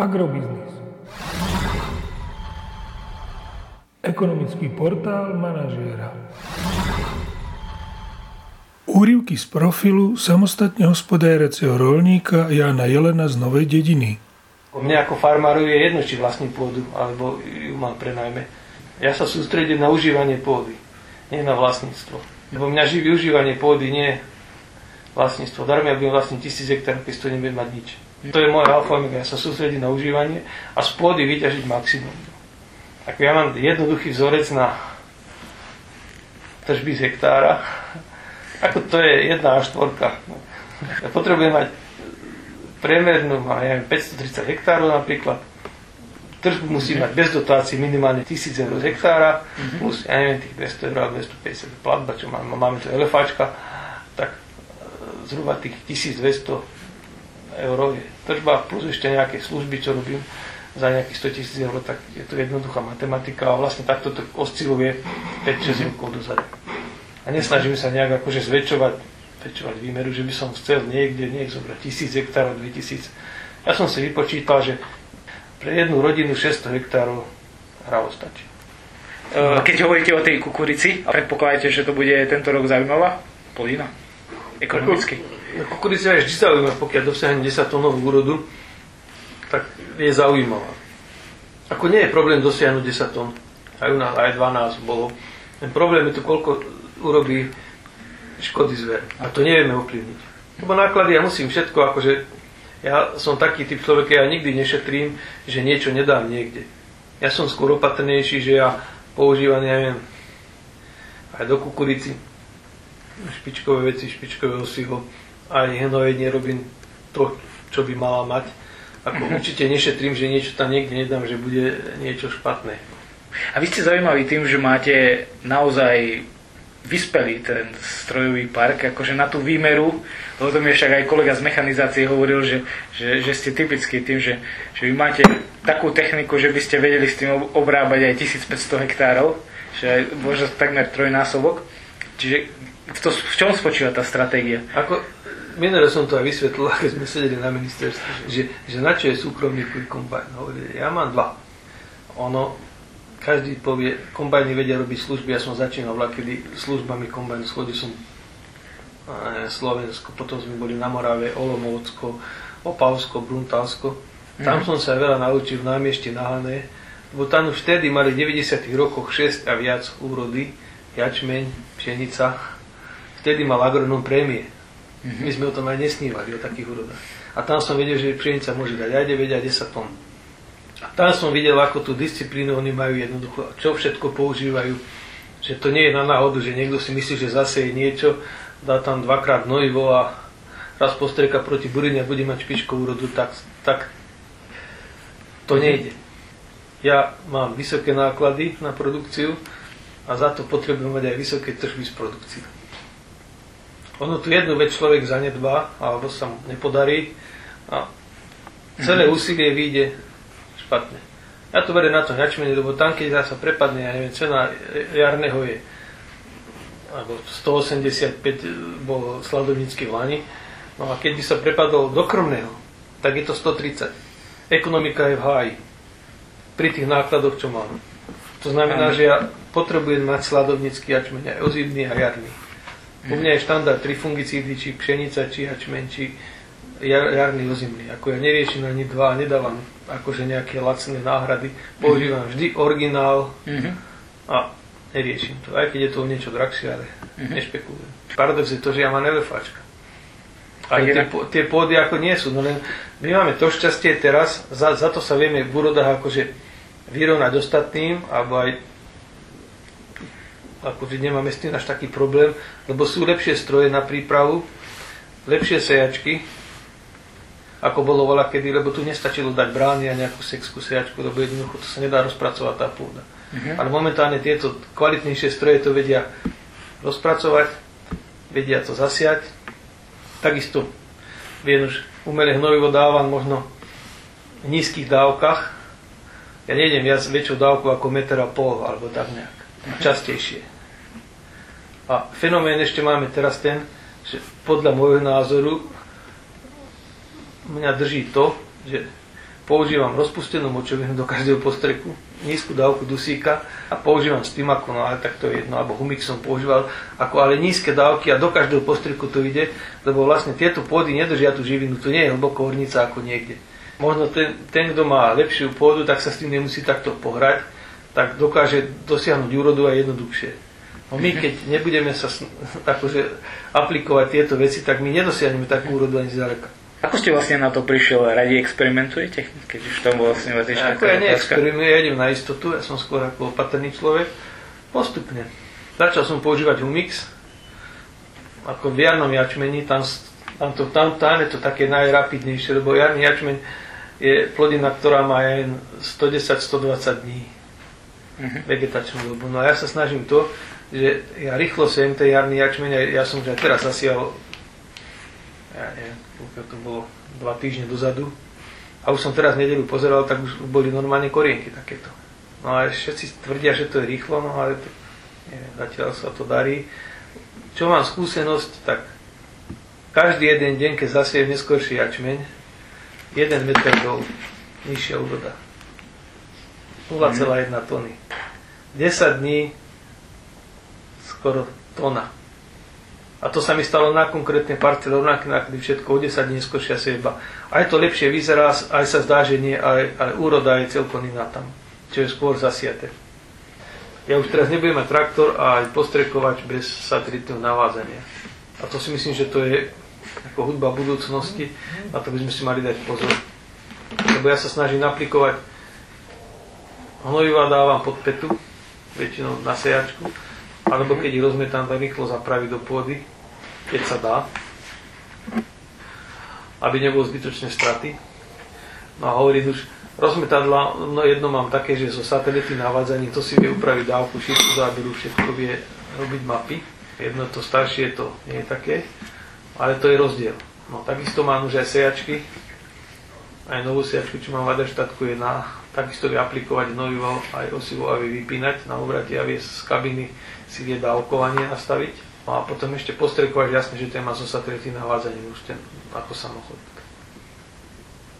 Agrobiznis. Ekonomický portál manažéra. Úrivky z profilu samostatne hospodáreceho rolníka Jana Jelena z Novej dediny. Mne ako farmáru je jedno, či vlastní pôdu, alebo ju mám prenajme. Ja sa sústredím na užívanie pôdy, nie na vlastníctvo. Lebo mňa živí užívanie pôdy, nie vlastníctvo. Darmo ja budem vlastniť tisíc hektárov, keď to nebudem mať nič. To je moje alfa omega, ja sa sústredím na užívanie a z pôdy vyťažiť maximum. Ak ja mám jednoduchý vzorec na tržby z hektára, ako to je jedna až štvorka. Ja potrebujem mať priemernú, ja neviem, 530 hektárov napríklad, tržbu musí mať bez dotácií minimálne 1000 eur z hektára, mm-hmm. plus, ja neviem, tých 200 eur a 250 platba, čo máme, máme tu LFAčka, tak e, zhruba tých 1200 eur je tržba, plus ešte nejaké služby, čo robím za nejakých 100 tisíc eur, tak je to jednoduchá matematika a vlastne takto to osciluje 5-6 rokov dozadu. A nesnažím sa nejak akože zväčšovať, zväčšovať výmeru, že by som chcel niekde, niekde zobrať 1000 hektárov, 2000. Ja som si vypočítal, že pre jednu rodinu 600 hektárov hravo stačí. Keď hovoríte o tej kukurici, a predpokladáte, že to bude tento rok zaujímavá plodina? Ekonomicky? Ako Kukurica je vždy zaujímavá, pokiaľ dosiahne 10 tónov úrodu, tak je zaujímavá. Ako nie je problém dosiahnuť 10 tón, aj u nás aj 12 bolo. Ten problém je to, koľko urobí škody zver. A to nevieme ovplyvniť. Lebo náklady ja musím všetko, akože ja som taký typ človeka, ja nikdy nešetrím, že niečo nedám niekde. Ja som skôr opatrnejší, že ja používam, neviem, aj do kukurici špičkové veci, špičkové osivo, aj hnojenie nerobím to, čo by mala mať. Ako určite nešetrím, že niečo tam niekde nedám, že bude niečo špatné. A vy ste zaujímaví tým, že máte naozaj vyspelý ten strojový park, akože na tú výmeru, o tom je však aj kolega z mechanizácie hovoril, že, že, že ste typický tým, že, že vy máte takú techniku, že by ste vedeli s tým obrábať aj 1500 hektárov, že možno takmer trojnásobok. Čiže v, to, v čom spočíva tá stratégia? Ako, minule som to aj vysvetlil, keď sme sedeli na ministerstve, že, že na čo je súkromný kombajn. Hovorí, ja mám dva. Ono, každý povie, kombajny vedia robiť služby, ja som začínal kedy službami kombajnu schodil som Slovensko, potom sme boli na Morave, Olomovocko, Opavsko, Bruntálsko. Tam mm. som sa veľa naučil v námiešti na Hané, lebo tam už vtedy mali v 90. rokoch 6 a viac úrody, jačmeň, pšenica. Vtedy mal agronom prémie. Mm-hmm. My sme o tom aj nesnívali, o takých úrodách. A tam som vedel, že pšenica môže dať aj 9, aj 10 tón. A tam som videl, ako tú disciplínu oni majú jednoducho, čo všetko používajú. Že to nie je na náhodu, že niekto si myslí, že zase je niečo, dá tam dvakrát hnojivo a raz postrieka proti burine a bude mať špičkovú úrodu, tak, tak to nejde. Ja mám vysoké náklady na produkciu a za to potrebujem mať aj vysoké tržby z produkcie ono tu jednu vec človek zanedbá, alebo sa mu nepodarí a celé mhm. úsilie vyjde špatne. Ja to verím na to ňačmenie, lebo tam, keď sa prepadne, ja neviem, cena jarného je alebo 185 bol sladovnícky v Lani, no a keď by sa prepadol do krmného, tak je to 130. Ekonomika je v háji. Pri tých nákladoch, čo mám. To znamená, že ja potrebujem mať sladovnícky jačmeň aj ozimný a jarný. U mňa je štandard tri fungicídy, či pšenica, či hačmen, či jar, jarný ozimný. Ako ja neriešim ani dva, nedávam akože nejaké lacné náhrady. Používam vždy originál mm-hmm. a neriešim to. Aj keď je to niečo drahšie, ale mm-hmm. nešpekulujem. Paradox je to, že ja mám LFAčka. A tie, tie pôdy ako nie sú. No len my máme to šťastie teraz, za, za to sa vieme v úrodách akože vyrovnať ostatným, alebo aj akože nemáme s tým až taký problém, lebo sú lepšie stroje na prípravu, lepšie sejačky, ako bolo voľa kedy, lebo tu nestačilo dať brány a nejakú sexku sejačku, lebo jednoducho to sa nedá rozpracovať tá pôda. Uh-huh. Ale momentálne tieto kvalitnejšie stroje to vedia rozpracovať, vedia to zasiať. Takisto viem už umelé hnojivo dávam možno v nízkych dávkach. Ja nejdem viac väčšiu dávku ako meter a pol, alebo tak nejak častejšie. A fenomén ešte máme teraz ten, že podľa môjho názoru mňa drží to, že používam rozpustenú močovinu do každého postreku, nízku dávku dusíka a používam stimaku, no ale tak to je jedno, alebo humik som používal, ako ale nízke dávky a do každého postreku to ide, lebo vlastne tieto pôdy nedržia tú živinu, tu nie je hlboko hornica ako niekde. Možno ten, ten, kto má lepšiu pôdu, tak sa s tým nemusí takto pohrať, tak dokáže dosiahnuť úrodu aj jednoduchšie. No my keď nebudeme sa akože aplikovať tieto veci, tak my nedosiahneme takú úrodu ani zďaleka. Ako ste vlastne na to prišiel? Radi experimentujete? Keď už tam vlastne vás ešte Ako ja neexperimentujem, ja idem na istotu, ja som skôr ako opatrný človek. Postupne. Začal som používať Humix, ako v jarnom jačmeni, tam, tam, to, tam, tam je to také najrapidnejšie, lebo jarný jačmeň je plodina, ktorá má aj 110-120 dní uh-huh. vegetačnú dobu. No a ja sa snažím to, že ja rýchlo sem ten jarný jačmeň, ja, som už teraz zasial, ja neviem, pokiaľ to bolo dva týždne dozadu. A už som teraz nedelu pozeral, tak už boli normálne korienky takéto. No a všetci tvrdia, že to je rýchlo, no ale to, neviem, zatiaľ sa to darí. Čo mám skúsenosť, tak každý jeden deň, keď zasiejem neskôrší jačmeň, 1 meter dol, nižšia úroda. 0,1 tony. 10 dní skoro tona. A to sa mi stalo na konkrétnej partii rovnaké náklady, všetko o 10 dní neskôršia seba. Aj to lepšie vyzerá, aj sa zdá, že nie, ale, ale úroda je celkom iná tam, čo je skôr zasiate. Ja už teraz nebudem mať traktor a aj postrekovač bez satelitného navádzania. A to si myslím, že to je ako hudba budúcnosti, na to by sme si mali dať pozor. Lebo ja sa snažím aplikovať hnojiva dávam pod petu, väčšinou na sejačku, alebo keď ich rozmetám, tak rýchlo zapraviť do pôdy, keď sa dá, aby nebolo zbytočné straty. No a hovorím už, rozmetadla, no jedno mám také, že so satelity navádzaní to si vie upraviť dávku, šírku záberu, všetko vie robiť mapy. Jedno to staršie to nie je také, ale to je rozdiel. No takisto mám už aj sejačky, aj novú sejačku, čo mám v Aderštatku, je na, takisto vie aplikovať nový aj osivo a vie vypínať na obrate a vie z kabiny si vie dávkovanie nastaviť. No a potom ešte postrekovať jasne, že ten má so satelity navádzaním už ten ako samochod.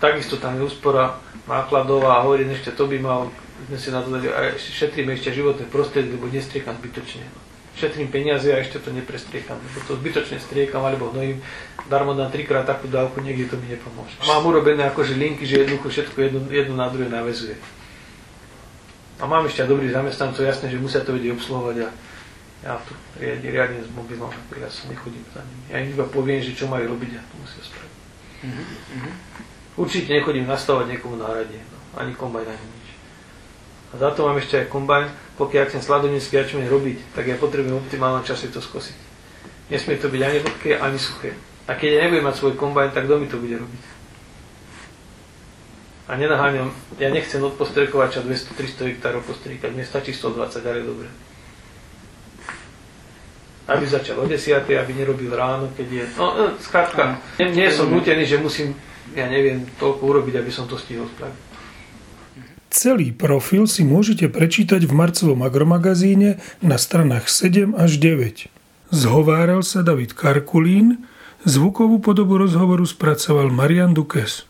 Takisto tam je úspora nákladová a hovorím ešte, to by mal, sme si na to dali, šetríme ešte životné prostredie, lebo nestriekam zbytočne. Šetrím peniaze a ešte to neprestriekam, lebo to zbytočne striekam, alebo hnojím, darmo na trikrát takú dávku, niekde to mi nepomôže. Mám urobené akože linky, že jednoducho všetko jedno, jedno na druhé navezuje. A mám ešte dobrý zamestnancov, jasné, že musia to vedieť obsluhovať a ja tu riadne, riadne s mobilom, ja sa nechodím za nimi. Ja im iba poviem, že čo majú robiť a to musia spraviť. Mm-hmm. Určite nechodím nastavovať niekomu na rade, no, ani kombajn, ani. A za to mám ešte aj kombajn, pokiaľ chcem sladonický jačmeň robiť, tak ja potrebujem optimálne čase to skosiť. Nesmie to byť ani vlhké, ani suché. A keď ja nebudem mať svoj kombajn, tak kto mi to bude robiť? A nenaháňam, ja nechcem od postrekovača 200-300 hektárov postrekať, mne stačí 120, ale dobre aby začal o 10, aby nerobil ráno, keď je... No, no skrátka, nie, nie som nutený, že musím, ja neviem, toľko urobiť, aby som to stihol spraviť. Celý profil si môžete prečítať v marcovom agromagazíne na stranách 7 až 9. Zhováral sa David Karkulín, zvukovú podobu rozhovoru spracoval Marian Dukes.